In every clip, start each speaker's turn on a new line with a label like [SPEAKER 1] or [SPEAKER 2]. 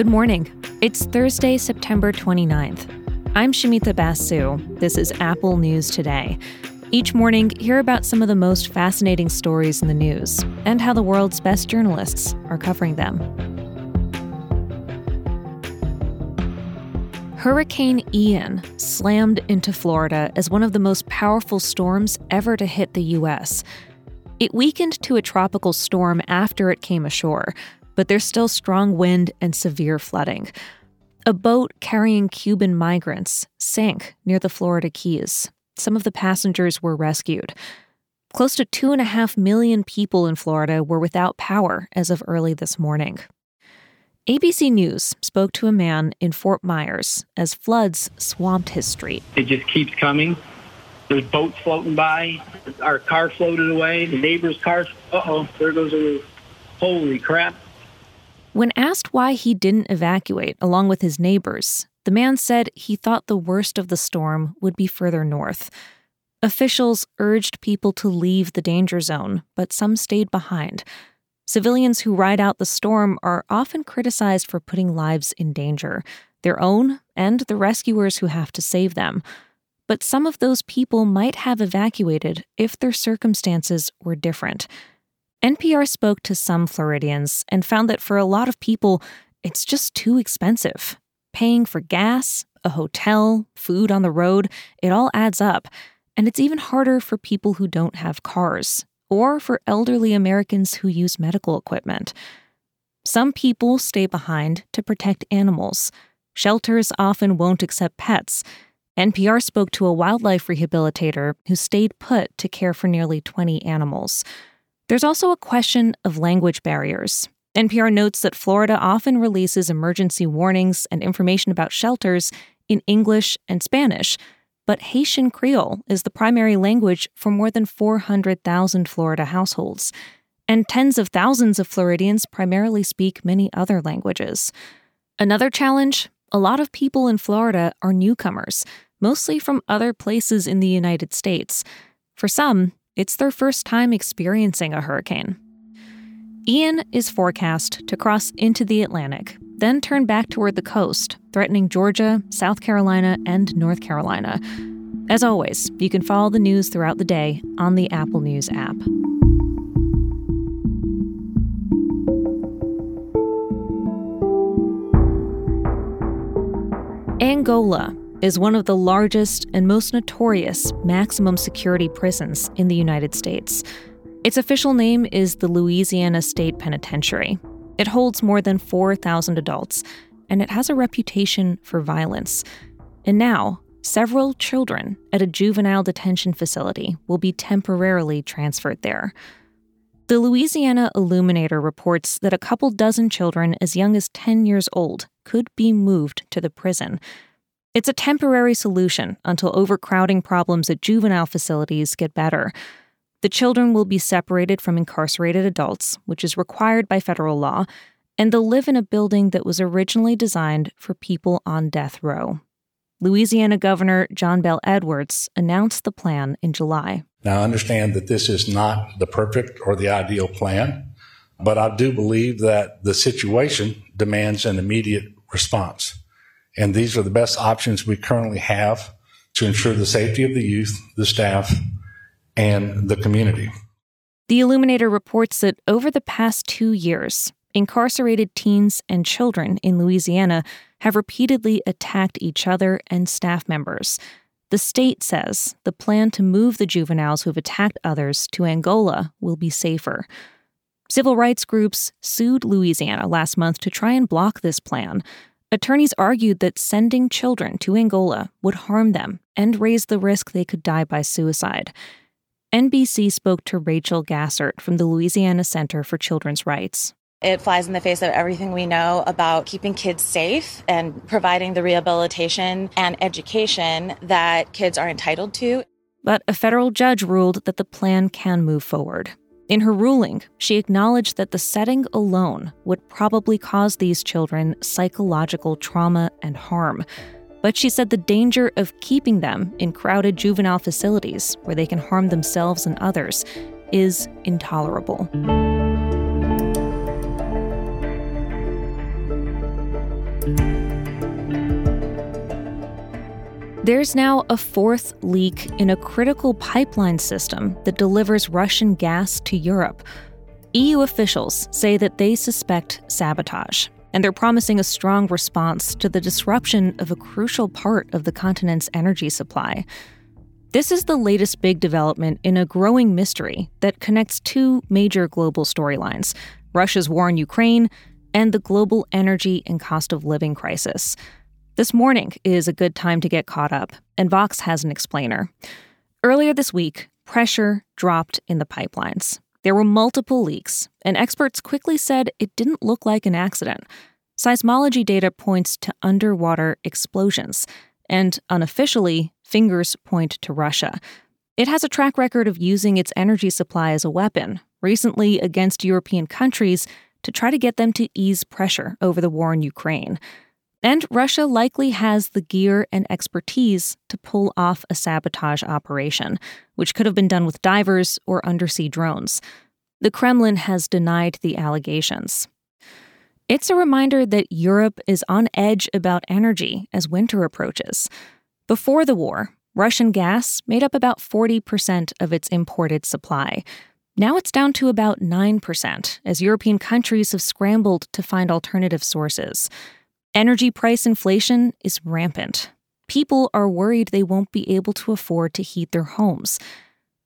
[SPEAKER 1] Good morning. It's Thursday, September 29th. I'm Shumita Basu. This is Apple News Today. Each morning, hear about some of the most fascinating stories in the news and how the world's best journalists are covering them. Hurricane Ian slammed into Florida as one of the most powerful storms ever to hit the U.S. It weakened to a tropical storm after it came ashore, but there's still strong wind and severe flooding. A boat carrying Cuban migrants sank near the Florida Keys. Some of the passengers were rescued. Close to two and a half million people in Florida were without power as of early this morning. ABC News spoke to a man in Fort Myers as floods swamped his street.
[SPEAKER 2] It just keeps coming. There's boats floating by. Our car floated away. The neighbor's car. Uh oh, there goes a roof. Holy crap.
[SPEAKER 1] When asked why he didn't evacuate along with his neighbors, the man said he thought the worst of the storm would be further north. Officials urged people to leave the danger zone, but some stayed behind. Civilians who ride out the storm are often criticized for putting lives in danger, their own and the rescuers who have to save them. But some of those people might have evacuated if their circumstances were different. NPR spoke to some Floridians and found that for a lot of people, it's just too expensive. Paying for gas, a hotel, food on the road, it all adds up. And it's even harder for people who don't have cars, or for elderly Americans who use medical equipment. Some people stay behind to protect animals. Shelters often won't accept pets. NPR spoke to a wildlife rehabilitator who stayed put to care for nearly 20 animals. There's also a question of language barriers. NPR notes that Florida often releases emergency warnings and information about shelters in English and Spanish, but Haitian Creole is the primary language for more than 400,000 Florida households. And tens of thousands of Floridians primarily speak many other languages. Another challenge a lot of people in Florida are newcomers, mostly from other places in the United States. For some, it's their first time experiencing a hurricane. Ian is forecast to cross into the Atlantic, then turn back toward the coast, threatening Georgia, South Carolina, and North Carolina. As always, you can follow the news throughout the day on the Apple News app. Angola is one of the largest and most notorious maximum security prisons in the United States. Its official name is the Louisiana State Penitentiary. It holds more than 4,000 adults, and it has a reputation for violence. And now, several children at a juvenile detention facility will be temporarily transferred there. The Louisiana Illuminator reports that a couple dozen children as young as 10 years old could be moved to the prison it's a temporary solution until overcrowding problems at juvenile facilities get better. The children will be separated from incarcerated adults, which is required by federal law, and they'll live in a building that was originally designed for people on death row. Louisiana Governor John Bel Edwards announced the plan in July.
[SPEAKER 3] Now, I understand that this is not the perfect or the ideal plan, but I do believe that the situation demands an immediate response. And these are the best options we currently have to ensure the safety of the youth, the staff, and the community.
[SPEAKER 1] The Illuminator reports that over the past two years, incarcerated teens and children in Louisiana have repeatedly attacked each other and staff members. The state says the plan to move the juveniles who have attacked others to Angola will be safer. Civil rights groups sued Louisiana last month to try and block this plan, Attorneys argued that sending children to Angola would harm them and raise the risk they could die by suicide. NBC spoke to Rachel Gassert from the Louisiana Center for Children's Rights.
[SPEAKER 4] It flies in the face of everything we know about keeping kids safe and providing the rehabilitation and education that kids are entitled to.
[SPEAKER 1] But a federal judge ruled that the plan can move forward. In her ruling, she acknowledged that the setting alone would probably cause these children psychological trauma and harm. But she said the danger of keeping them in crowded juvenile facilities where they can harm themselves and others is intolerable. There's now a fourth leak in a critical pipeline system that delivers Russian gas to Europe. EU officials say that they suspect sabotage, and they're promising a strong response to the disruption of a crucial part of the continent's energy supply. This is the latest big development in a growing mystery that connects two major global storylines Russia's war in Ukraine and the global energy and cost of living crisis. This morning is a good time to get caught up, and Vox has an explainer. Earlier this week, pressure dropped in the pipelines. There were multiple leaks, and experts quickly said it didn't look like an accident. Seismology data points to underwater explosions, and unofficially, fingers point to Russia. It has a track record of using its energy supply as a weapon, recently against European countries, to try to get them to ease pressure over the war in Ukraine. And Russia likely has the gear and expertise to pull off a sabotage operation, which could have been done with divers or undersea drones. The Kremlin has denied the allegations. It's a reminder that Europe is on edge about energy as winter approaches. Before the war, Russian gas made up about 40% of its imported supply. Now it's down to about 9% as European countries have scrambled to find alternative sources. Energy price inflation is rampant. People are worried they won't be able to afford to heat their homes.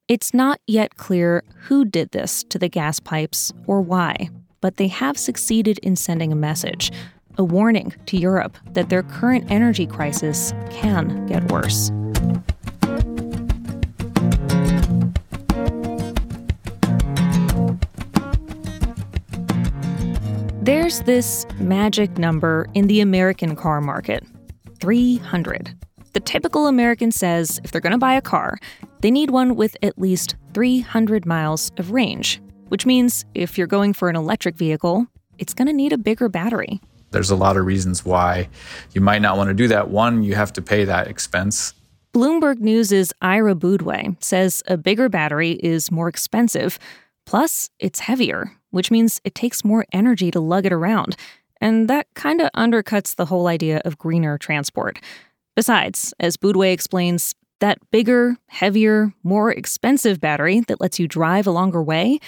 [SPEAKER 1] It's not yet clear who did this to the gas pipes or why, but they have succeeded in sending a message a warning to Europe that their current energy crisis can get worse. There's this magic number in the American car market 300. The typical American says if they're going to buy a car, they need one with at least 300 miles of range, which means if you're going for an electric vehicle, it's going to need a bigger battery.
[SPEAKER 5] There's a lot of reasons why you might not want to do that. One, you have to pay that expense.
[SPEAKER 1] Bloomberg News' Ira Boudway says a bigger battery is more expensive, plus, it's heavier, which means it takes more energy to lug it around. And that kind of undercuts the whole idea of greener transport. Besides, as Boudway explains, that bigger, heavier, more expensive battery that lets you drive a longer way,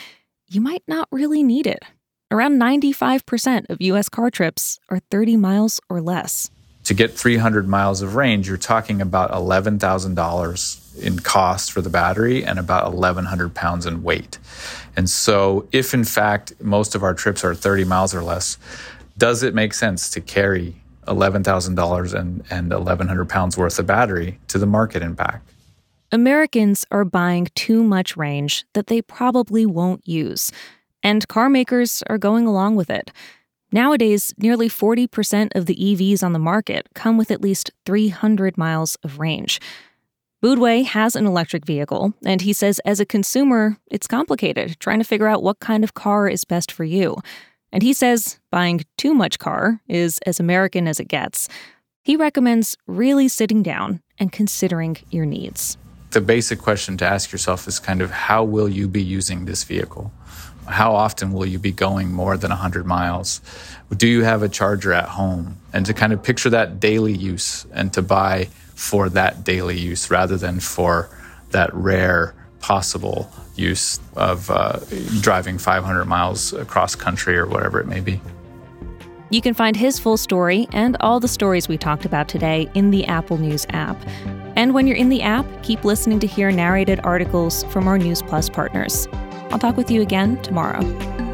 [SPEAKER 1] you might not really need it. Around 95% of US car trips are 30 miles or less.
[SPEAKER 5] To get 300 miles of range, you're talking about $11,000 in cost for the battery and about 1,100 pounds in weight. And so, if in fact most of our trips are 30 miles or less, does it make sense to carry $11,000 and, and 1,100 pounds worth of battery to the market impact?
[SPEAKER 1] Americans are buying too much range that they probably won't use, and car makers are going along with it. Nowadays, nearly 40% of the EVs on the market come with at least 300 miles of range. Boudway has an electric vehicle, and he says as a consumer, it's complicated trying to figure out what kind of car is best for you. And he says buying too much car is as American as it gets. He recommends really sitting down and considering your needs.
[SPEAKER 5] The basic question to ask yourself is kind of how will you be using this vehicle? How often will you be going more than 100 miles? Do you have a charger at home? And to kind of picture that daily use and to buy for that daily use rather than for that rare possible use of uh, driving 500 miles across country or whatever it may be.
[SPEAKER 1] You can find his full story and all the stories we talked about today in the Apple News app. And when you're in the app, keep listening to hear narrated articles from our News Plus partners. I'll talk with you again tomorrow.